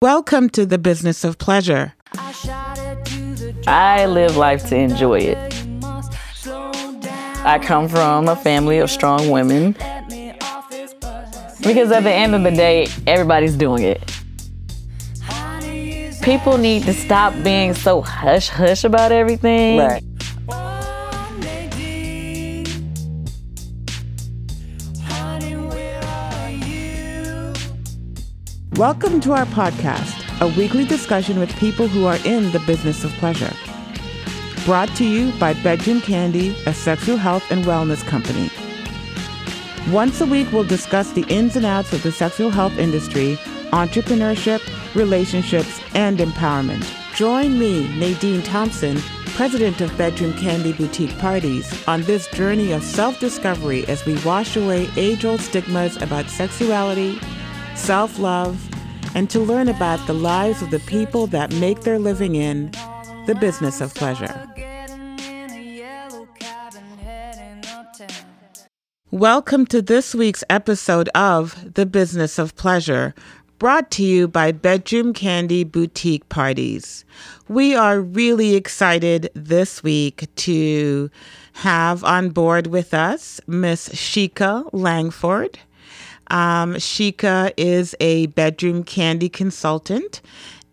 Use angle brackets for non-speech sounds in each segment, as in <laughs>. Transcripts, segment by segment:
Welcome to the business of pleasure. I live life to enjoy it. I come from a family of strong women because at the end of the day, everybody's doing it. People need to stop being so hush hush about everything. Right. Welcome to our podcast, a weekly discussion with people who are in the business of pleasure. Brought to you by Bedroom Kandi, a sexual health and wellness company. Once a week, we'll discuss the ins and outs of the sexual health industry, entrepreneurship, relationships, and empowerment. Join me, Nadine Thompson, president of Bedroom Kandi Boutique Parties, on this journey of self discovery as we wash away age old stigmas about sexuality, self love, and to learn about the lives of the people that make their living in the business of pleasure. Welcome to this week's episode of The Business of Pleasure, brought to you by Bedroom Kandi Boutique Parties. We are really excited this week to have on board with us Miss Shika Langford. Um, Shika is a Bedroom Kandi consultant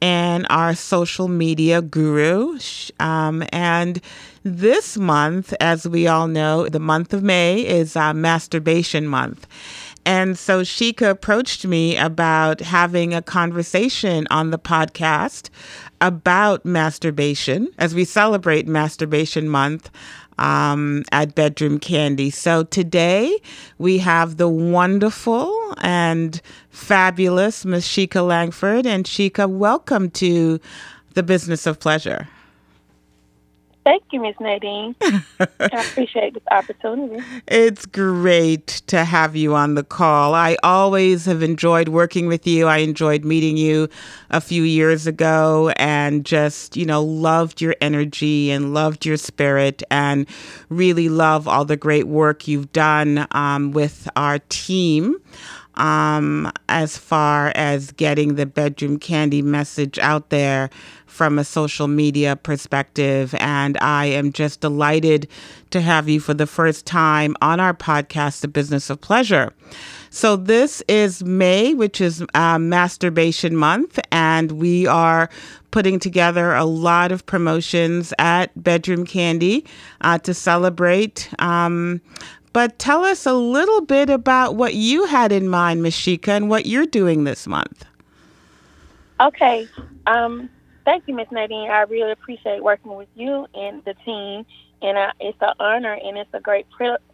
and our social media guru. Um, and this month, as we all know, the month of May is uh, Masturbation Month. And so Shika approached me about having a conversation on the podcast about masturbation as we celebrate Masturbation Month um, at Bedroom Kandi. So today we have the wonderful and fabulous Miss Shika Langford. And Shika, welcome to the Business of Pleasure. Thank you, Miss Nadine. <laughs> I appreciate this opportunity. It's great to have you on the call. I always have enjoyed working with you. I enjoyed meeting you a few years ago and just, you know, loved your energy and loved your spirit and really love all the great work you've done um, with our team um, as far as getting the Bedroom Kandi message out there from a social media perspective. And I am just delighted to have you for the first time on our podcast, The Business of Pleasure. So, this is May, which is uh, Masturbation Month, and we are putting together a lot of promotions at Bedroom Kandi uh, to celebrate. Um, but tell us a little bit about what you had in mind, Ms. Shika, and what you're doing this month. Okay. Um, Thank you, Miss Nadine. I really appreciate working with you and the team, and I, it's an honor and it's a great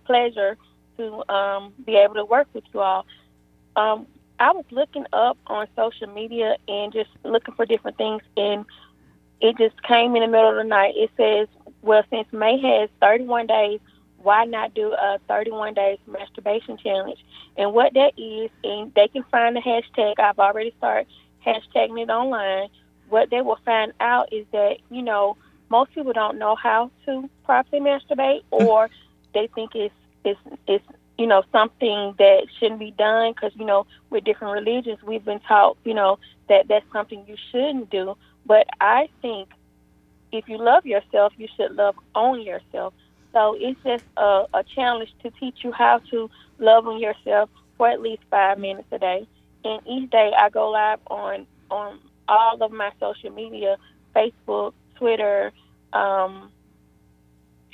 pleasure to um, be able to work with you all. Um, I was looking up on social media and just looking for different things, and it just came in the middle of the night. It says, "Well, since May has 31 days, why not do a 31 days masturbation challenge?" And what that is, and they can find the hashtag. I've already started hashtagging it online what they will find out is that you know most people don't know how to properly masturbate, mm. or they think it's it's it's you know something that shouldn't be done because you know with different religions we've been taught you know that that's something you shouldn't do. But I think if you love yourself, you should love on yourself. So it's just a, a challenge to teach you how to love on yourself for at least five minutes a day. And each day I go live on on all of my social media Facebook, Twitter, um,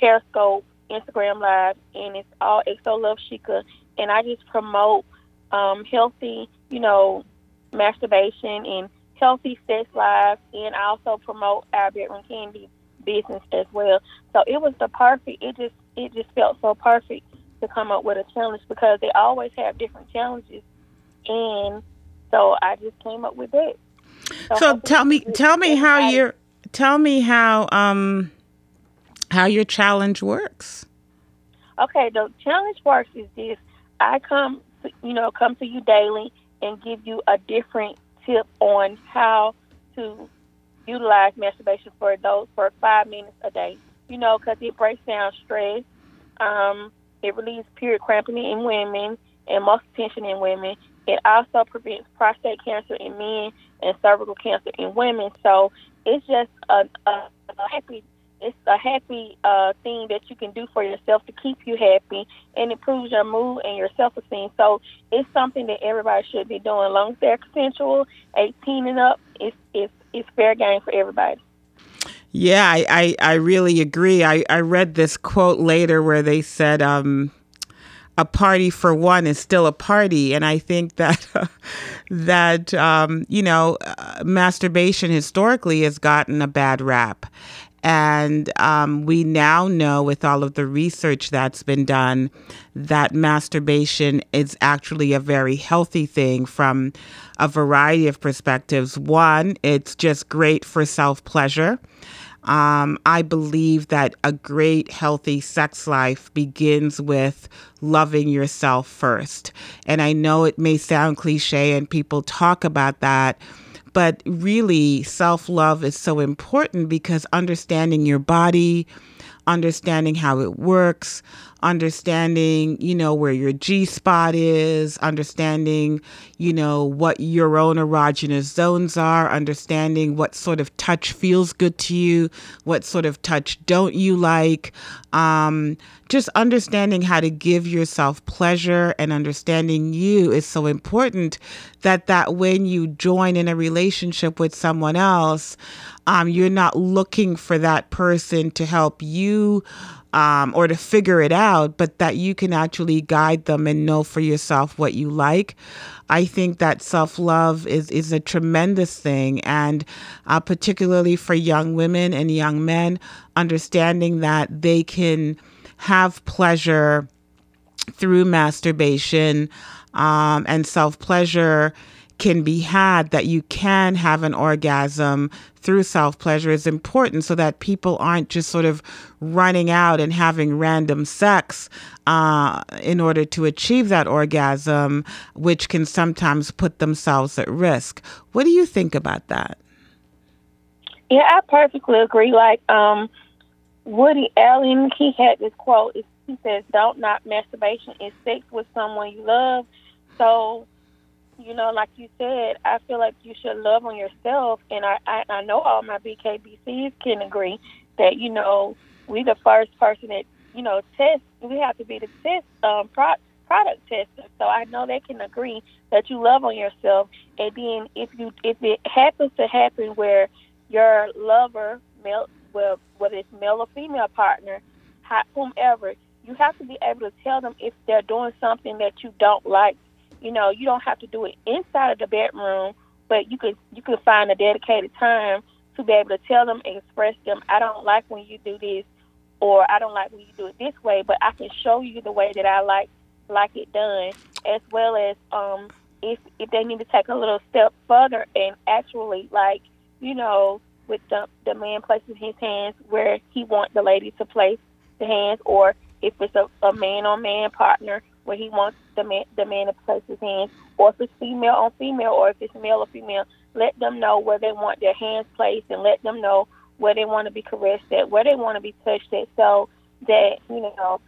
Periscope, Instagram Live, and it's all XO Love Shika. And I just promote um, healthy, you know, masturbation and healthy sex lives, and I also promote our Bedroom Kandi business as well. So it was the perfect. It just it just felt so perfect to come up with a challenge because they always have different challenges, and so I just came up with it. So tell me, tell me how your, tell me how um, how your challenge works. Okay, the challenge works is this: I come, to, you know, come to you daily and give you a different tip on how to utilize masturbation for those for five minutes a day. You know, because it breaks down stress. Um, it relieves period cramping in women and muscle tension in women, It also prevents prostate cancer in men and cervical cancer in women. So it's just a, a, a happy it's a happy uh, thing that you can do for yourself to keep you happy and improves your mood and your self esteem. So it's something that everybody should be doing. Long as they're consensual, 18 and up, it's it's it's fair game for everybody. Yeah, I, I, I really agree. I, I read this quote later where they said, um, a party for one is still a party. And I think that, <laughs> that, um, you know, uh, masturbation historically has gotten a bad rap. And um, we now know, with all of the research that's been done, that masturbation is actually a very healthy thing from a variety of perspectives. One, it's just great for self pleasure. Um, I believe that a great, healthy sex life begins with loving yourself first. And I know it may sound cliche and people talk about that, but really, self love is so important because understanding your body, understanding how it works, understanding, you know, where your G spot is, understanding, you know, what your own erogenous zones are, understanding what sort of touch feels good to you, what sort of touch don't you like. Um, just understanding how to give yourself pleasure and understanding you is so important that that when you join in a relationship with someone else, um, you're not looking for that person to help you um, or to figure it out, but that you can actually guide them and know for yourself what you like. I think that self love is, is a tremendous thing. And uh, particularly for young women and young men, understanding that they can have pleasure through masturbation um, and self pleasure can be had, that you can have an orgasm through self pleasure is important so that people aren't just sort of running out and having random sex uh, in order to achieve that orgasm, which can sometimes put themselves at risk. What do you think about that? Yeah, I perfectly agree. Like um, Woody Allen, he had this quote. He says, "Don't knock masturbation is sex with someone you love." So you know, like you said, I feel like you should love on yourself, and I, I, I know all my BKBCs can agree that you know we the first person that you know test. We have to be the test um, pro- product tester, so I know they can agree that you love on yourself. And then if you if it happens to happen where your lover, male, well, whether it's male or female partner, whomever, you have to be able to tell them if they're doing something that you don't like you know, you don't have to do it inside of the bedroom, but you could you could find a dedicated time to be able to tell them and express them, I don't like when you do this or I don't like when you do it this way, but I can show you the way that I like like it done, as well as um if if they need to take a little step further and actually like, you know, with the the man placing his hands where he wants the lady to place the hands or if it's a, a man on man partner where he wants the man, the man to place his hands, or if it's female on female, or if it's male or female, let them know where they want their hands placed and let them know where they want to be caressed at, where they want to be touched at, so that, you know,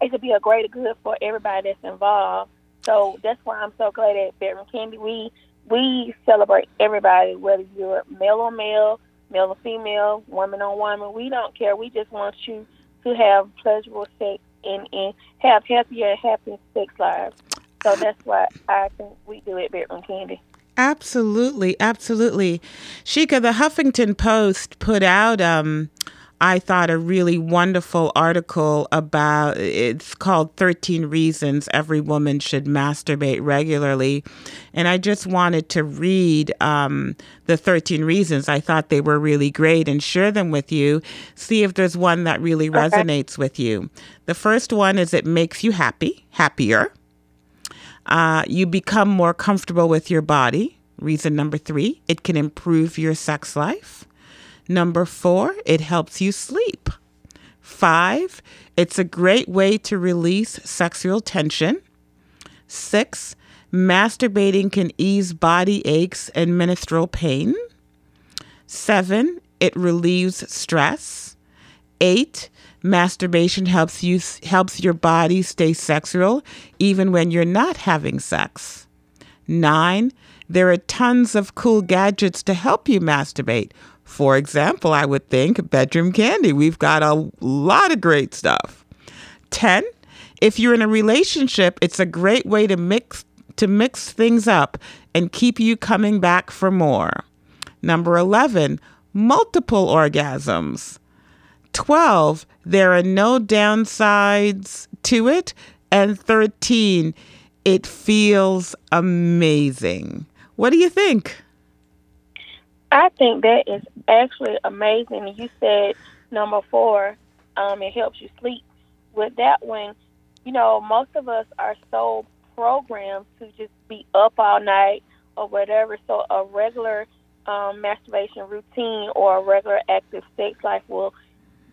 it could be a greater good for everybody that's involved. So that's why I'm so glad at Bedroom Kandi. We we celebrate everybody, whether you're male on male, male or female, woman on woman. We don't care. We just want you to have pleasurable sex and, and have healthier happy sex lives. So that's why I think we do it Bedroom Kandi. Absolutely, absolutely. Shika, the Huffington Post put out um, I thought, a really wonderful article about it's called 13 Reasons Every Woman Should Masturbate Regularly. And I just wanted to read um, the 13 reasons. I thought they were really great and share them with you. See if there's one that really okay. resonates with you. The first one is it makes you happy, happier. Uh, you become more comfortable with your body. Reason number three, it can improve your sex life. Number four, it helps you sleep. Five, it's a great way to release sexual tension. Six, masturbating can ease body aches and menstrual pain. Seven, it relieves stress. Eight, masturbation helps you helps your body stay sexual even when you're not having sex. Nine, there are tons of cool gadgets to help you masturbate. For example, I would think Bedroom Kandi. We've got a lot of great stuff. 10, if you're in a relationship, it's a great way to mix to mix things up and keep you coming back for more. Number 11, multiple orgasms. 12, there are no downsides to it. And 13, it feels amazing. What do you think? I think that is actually amazing. You said number four, um, it helps you sleep. With that one, you know, most of us are so programmed to just be up all night or whatever. So a regular um, masturbation routine or a regular active sex life will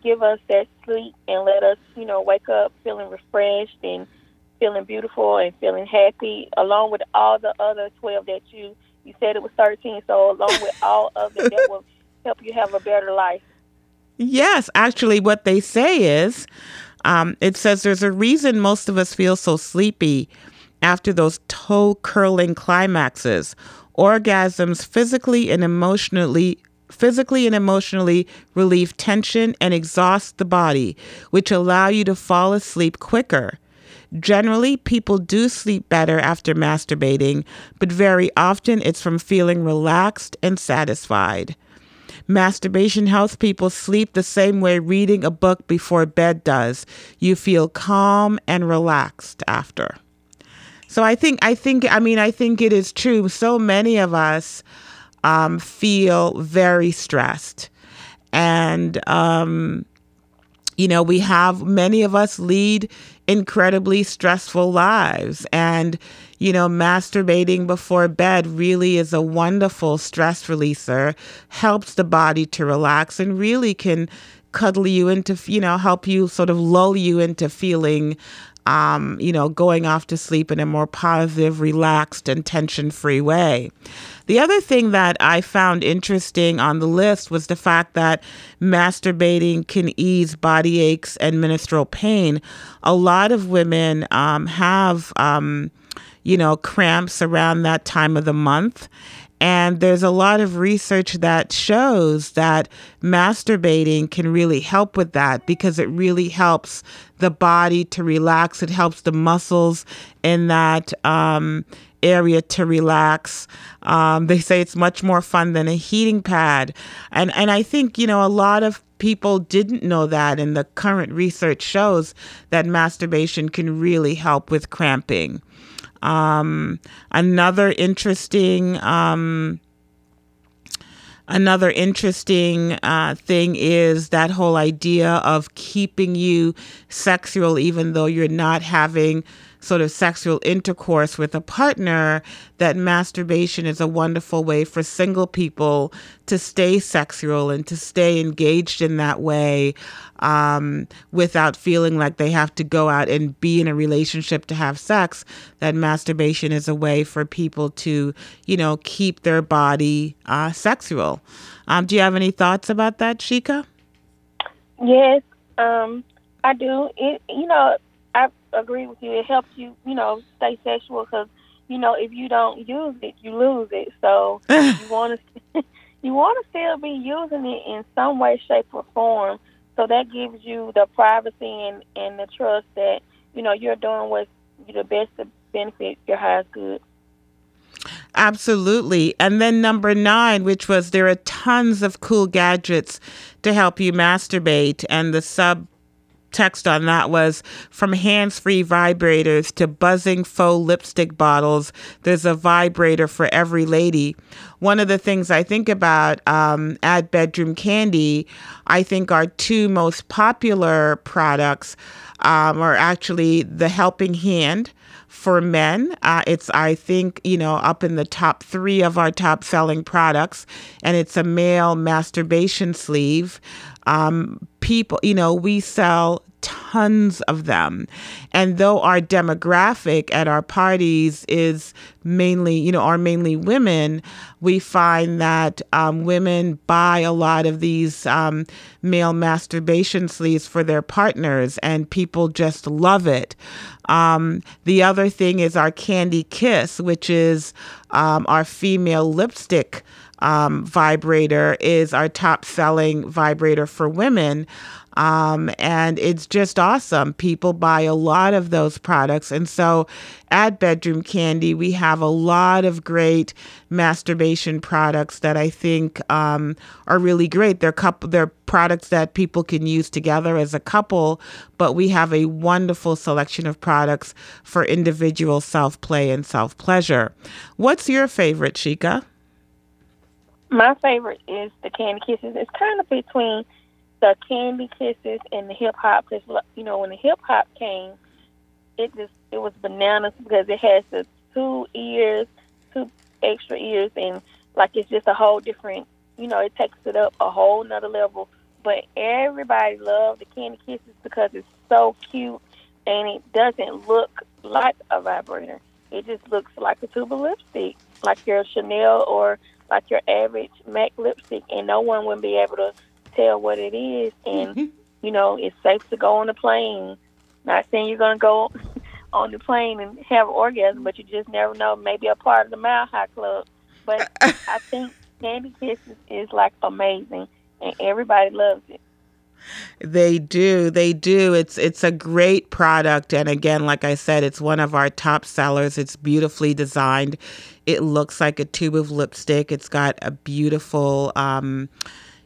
give us that sleep and let us, you know, wake up feeling refreshed and feeling beautiful and feeling happy, along with all the other 12 that you you said it was 13. So along with all of it, that will help you have a better life. Yes, actually, what they say is, um, it says there's a reason most of us feel so sleepy after those toe curling climaxes. Orgasms physically and emotionally physically and emotionally relieve tension and exhaust the body, which allow you to fall asleep quicker. Generally, people do sleep better after masturbating, but very often it's from feeling relaxed and satisfied. Masturbation helps people sleep the same way reading a book before bed does. You feel calm and relaxed after. So I think I think I mean I think it is true. So many of us um, feel very stressed, and um, you know we have many of us lead incredibly stressful lives, and you know masturbating before bed really is a wonderful stress releaser. Helps the body to relax and really can cuddle you into you know help you sort of lull you into feeling um, you know, going off to sleep in a more positive, relaxed, and tension free way. The other thing that I found interesting on the list was the fact that masturbating can ease body aches and menstrual pain. A lot of women um, have, um, you know, cramps around that time of the month. And there's a lot of research that shows that masturbating can really help with that because it really helps the body to relax. It helps the muscles in that um, area to relax. Um, they say it's much more fun than a heating pad. And, and I think, you know, a lot of people didn't know that, and the current research shows that masturbation can really help with cramping. Um, another interesting um, another interesting uh, thing is that whole idea of keeping you sexual even though you're not having sort of sexual intercourse with a partner, that masturbation is a wonderful way for single people to stay sexual and to stay engaged in that way um, without feeling like they have to go out and be in a relationship to have sex. That masturbation is a way for people to, you know, keep their body uh, sexual. Um, do you have any thoughts about that, Shika? Yes, um, I do. It, you know, I agree with you. It helps you, you know, stay sexual because, you know, if you don't use it, you lose it. So <laughs> you want to, <laughs> you want to still be using it in some way, shape, or form. So that gives you the privacy and, and the trust that, you know, you're doing what's the best to benefit your highest good. Absolutely. And then number nine, which was there are tons of cool gadgets to help you masturbate. And the sub text on that was from hands free vibrators to buzzing faux lipstick bottles. There's a vibrator for every lady. One of the things I think about um, at Bedroom Kandi, I think our two most popular products um, are actually the Helping Hand for men. Uh, it's, I think, you know, up in the top three of our top selling products, and it's a male masturbation sleeve. Um, people, you know, we sell tons of them. And though our demographic at our parties is mainly, you know, are mainly women, we find that um, women buy a lot of these um, male masturbation sleeves for their partners, and people just love it. Um, the other thing is our Candy Kiss, which is um, our female lipstick um, vibrator, is our top selling vibrator for women. Um, and it's just awesome. People buy a lot of those products. And so at Bedroom Kandi, we have a lot of great masturbation products that I think um, are really great. They're, couple, they're products that people can use together as a couple, but we have a wonderful selection of products for individual self play and self pleasure. What's your favorite, Shika? My favorite is the Candy Kisses. It's kind of between the Candy Kisses and the hip hop. Because you know, when the hip hop came, it just it was bananas because it has the two ears, two extra ears, and like it's just a whole different. You know, it takes it up a whole nother level. But everybody loved the Candy Kisses because it's so cute and it doesn't look like a vibrator. It just looks like a tube of lipstick, like your Chanel or like your average MAC lipstick, and no one would be able to tell what it is. And mm-hmm. you know, it's safe to go on the plane. Not saying you're gonna go <laughs> on the plane and have an orgasm, but you just never know. Maybe a part of the Mile High Club. But <laughs> I think Candy Kisses is like amazing, and everybody loves it. They do. They do. It's it's a great product and again like I said it's one of our top sellers. It's beautifully designed. It looks like a tube of lipstick. It's got a beautiful um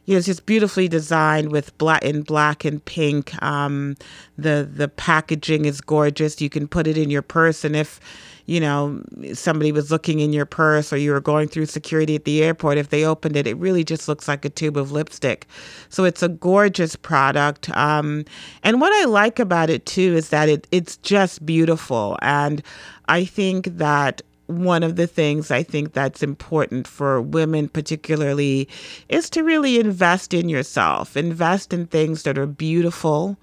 you know, it's just beautifully designed with black in black and pink. Um, the the packaging is gorgeous. You can put it in your purse, and if you know somebody was looking in your purse or you were going through security at the airport, if they opened it, it really just looks like a tube of lipstick. So it's a gorgeous product. Um, and what I like about it too is that it it's just beautiful, and I think that one of the things I think that's important for women, particularly, is to really invest in yourself, invest in things that are beautiful,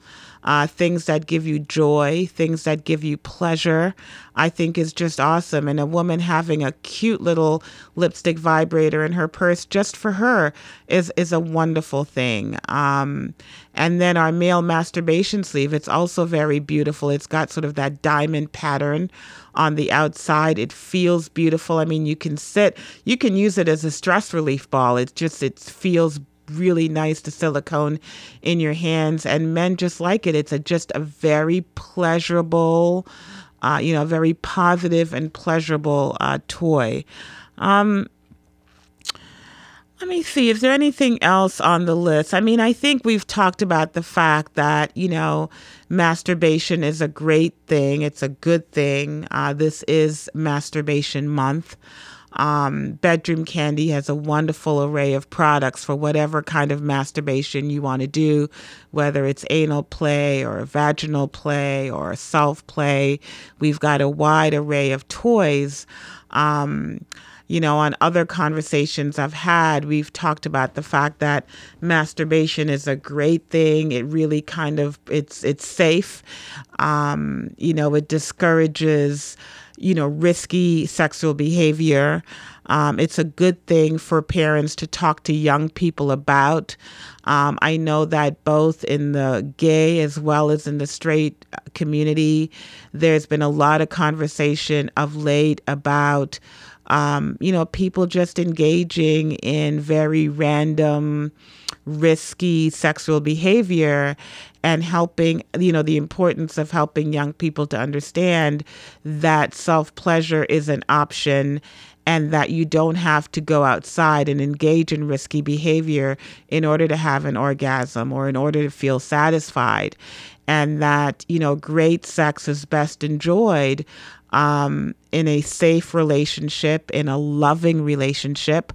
uh, things that give you joy, things that give you pleasure, I think is just awesome. And a woman having a cute little lipstick vibrator in her purse just for her is, is a wonderful thing. Um, and then our male masturbation sleeve, it's also very beautiful. It's got sort of that diamond pattern on the outside. It feels beautiful. I mean, you can sit, you can use it as a stress relief ball. It just, it feels really nice to silicone in your hands. And men just like it. It's a just a very pleasurable uh, you know very positive and pleasurable uh, toy. Um, let me see. Is there anything else on the list? I mean i think we've talked about the fact that you know masturbation is a great thing. It's a good thing. Uh, this is masturbation month um, Bedroom Kandi has a wonderful array of products for whatever kind of masturbation you want to do, whether it's anal play or vaginal play or self play. We've got a wide array of toys. Um, you know, on other conversations I've had, we've talked about the fact that masturbation is a great thing. It really kind of it's it's safe. Um, you know, it discourages you know, risky sexual behavior. Um, it's a good thing for parents to talk to young people about. Um, I know that both in the gay as well as in the straight community, there's been a lot of conversation of late about, um, you know, people just engaging in very random, risky sexual behavior and helping, you know, the importance of helping young people to understand that self pleasure is an option and that you don't have to go outside and engage in risky behavior in order to have an orgasm or in order to feel satisfied. And that, you know, great sex is best enjoyed um, in a safe relationship, in a loving relationship.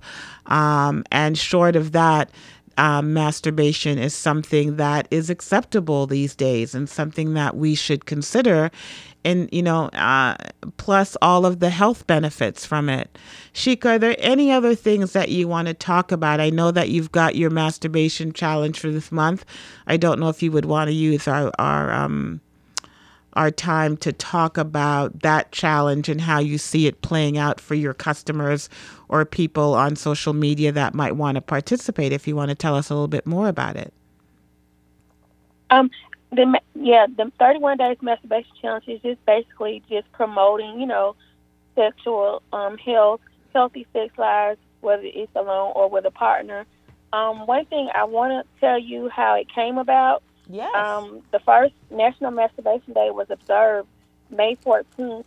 Um, and short of that, um, masturbation is something that is acceptable these days and something that we should consider and you know, uh, plus all of the health benefits from it. Sheik, are there any other things that you want to talk about? I know that you've got your masturbation challenge for this month. I don't know if you would want to use our our um, our time to talk about that challenge and how you see it playing out for your customers or people on social media that might want to participate. If you want to tell us a little bit more about it. Um, the yeah, the 31 days masturbation challenge is just basically just promoting, you know, sexual um, health, healthy sex lives, whether it's alone or with a partner. Um, one thing I want to tell you how it came about. Yes. Um, the first National Masturbation Day was observed May 14th,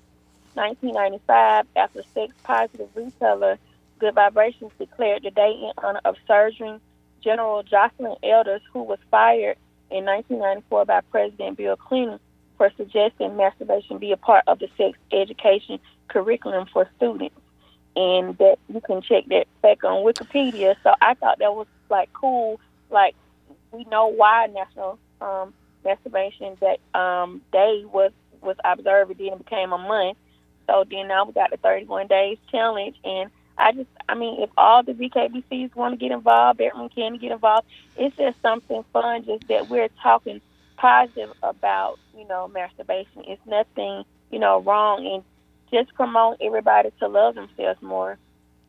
1995, after sex positive retailer Good Vibrations declared the day in honor of Surgeon General Joycelyn Elders, who was fired in 1994 by President Bill Clinton for suggesting masturbation be a part of the sex education curriculum for students. And that you can check that back on Wikipedia. So I thought that was like cool. Like we know why National um, Masturbation Day, um, Day was was observed. It then became a month. So then now we got the 31 days challenge, and I just, I mean, if all the BKBCs want to get involved, everyone can get involved. It's just something fun, just that we're talking positive about, you know, masturbation. It's nothing, you know, wrong, and just promote everybody to love themselves more,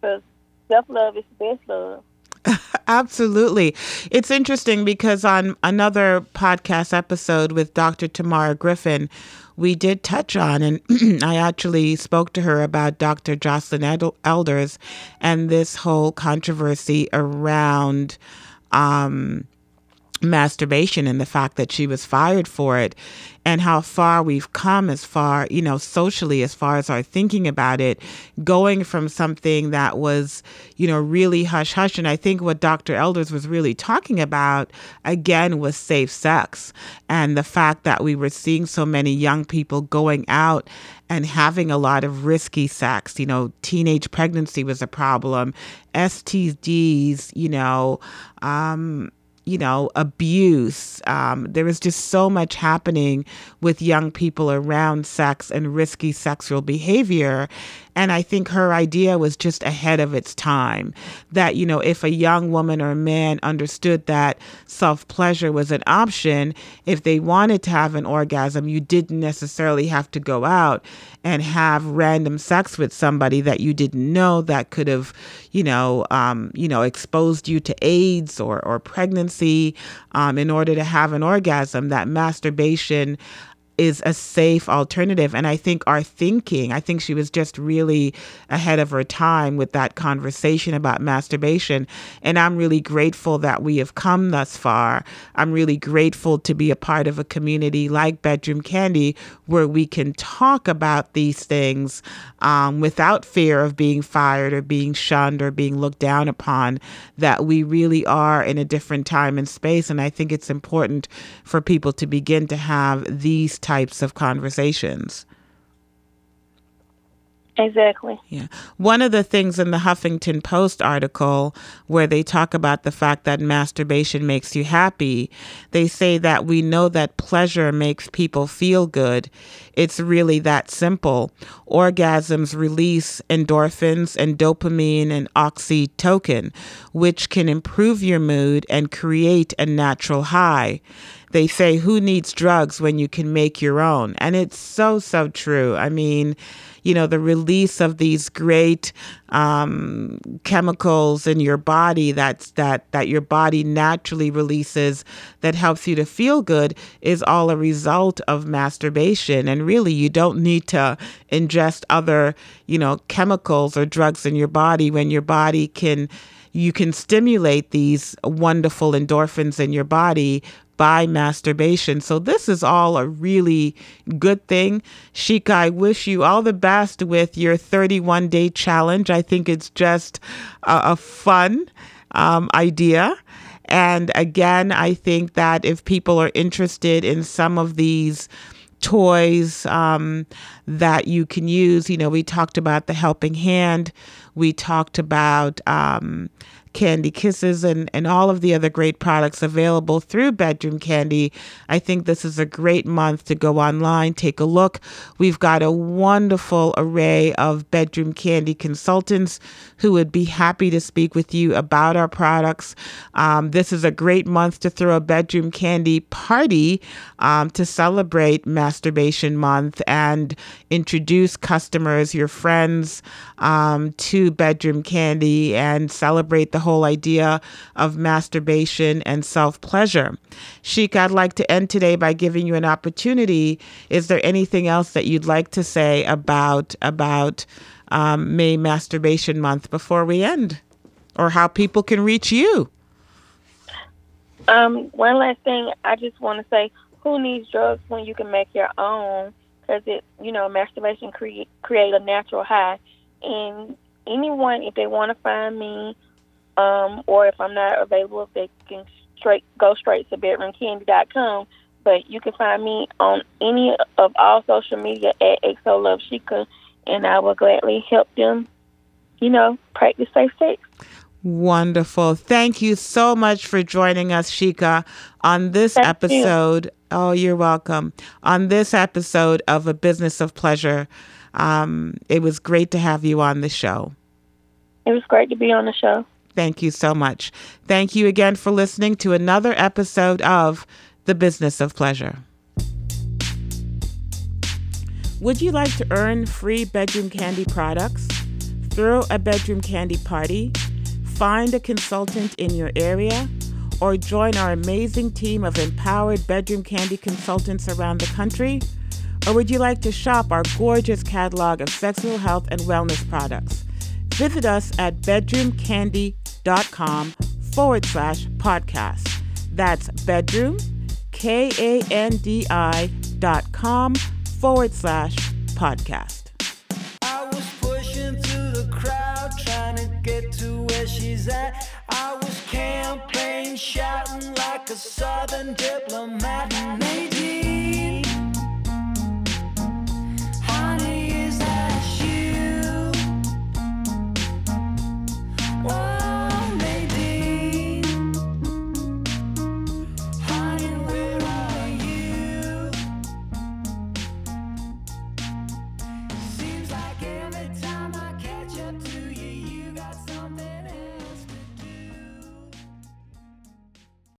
because self love is the best love. <laughs> Absolutely. It's interesting because on another podcast episode with Dr. Tamara Griffin, we did touch on, and <clears throat> I actually spoke to her about Dr. Joycelyn Elders and this whole controversy around um, masturbation and the fact that she was fired for it and how far we've come as far, you know, socially, as far as our thinking about it, going from something that was, you know, really hush hush. And I think what Dr. Elders was really talking about, again, was safe sex and the fact that we were seeing so many young people going out and having a lot of risky sex. You know, teenage pregnancy was a problem, STDs, you know, um, you know, abuse. Um, there was just so much happening with young people around sex and risky sexual behavior. And I think her idea was just ahead of its time. That, you know, if a young woman or a man understood that self pleasure was an option, if they wanted to have an orgasm, you didn't necessarily have to go out and have random sex with somebody that you didn't know that could have, you know, um, you know, exposed you to AIDS or, or pregnancy um, in order to have an orgasm. That masturbation is a safe alternative. And I think our thinking, I think she was just really ahead of her time with that conversation about masturbation. And I'm really grateful that we have come thus far. I'm really grateful to be a part of a community like Bedroom Kandi where we can talk about these things um, without fear of being fired or being shunned or being looked down upon, that we really are in a different time and space. And I think it's important for people to begin to have these types of conversations. Exactly. Yeah. One of the things in the Huffington Post article where they talk about the fact that masturbation makes you happy, they say that we know that pleasure makes people feel good. It's really that simple. Orgasms release endorphins and dopamine and oxytocin, which can improve your mood and create a natural high they say, Who needs drugs when you can make your own? And it's so, so true. I mean, you know, the release of these great um, chemicals in your body that's that that your body naturally releases that helps you to feel good is all a result of masturbation. And really, you don't need to ingest other, you know, chemicals or drugs in your body when your body can you can stimulate these wonderful endorphins in your body by masturbation. So this is all a really good thing. Sheik, I wish you all the best with your 31 day challenge. I think it's just a, a fun um, idea. And again, I think that if people are interested in some of these toys um, that you can use, you know, we talked about the helping hand, we talked about um, Candy Kisses, and, and all of the other great products available through Bedroom Kandi. I think this is a great month to go online, take a look. We've got a wonderful array of Bedroom Kandi consultants who would be happy to speak with you about our products. Um, this is a great month to throw a Bedroom Kandi party um, to celebrate Masturbation Month and introduce customers, your friends, um, to Bedroom Kandi and celebrate the whole idea of masturbation and self pleasure. Sheik, I'd like to end today by giving you an opportunity. Is there anything else that you'd like to say about about um, May Masturbation Month before we end, or how people can reach you? Um, one last thing, I just want to say, who needs drugs when you can make your own? Because it, you know, masturbation create create a natural high, and anyone, if they want to find me, um, or if I'm not available, they can straight go straight to bedroomkandi.com. But you can find me on any of all social media at XO Love Shika, and I will gladly help them, you know, practice safe sex. Wonderful. Thank you so much for joining us, Shika, on this Thank episode. You. Oh, you're welcome. On this episode of A Business of Pleasure. Um, it was great to have you on the show. It was great to be on the show. Thank you so much. Thank you again for listening to another episode of The Business of Pleasure. Would you like to earn free Bedroom Kandi products? Throw a Bedroom Kandi party? Find a consultant in your area? Or join our amazing team of empowered Bedroom Kandi consultants around the country? Or would you like to shop our gorgeous catalog of sexual health and wellness products? Visit us at bedroomkandi.com forward slash podcast. That's bedroom, K A N D I dot com forward slash podcast. I was pushing through the crowd trying to get to where she's at. I was campaign shouting like a southern diplomat.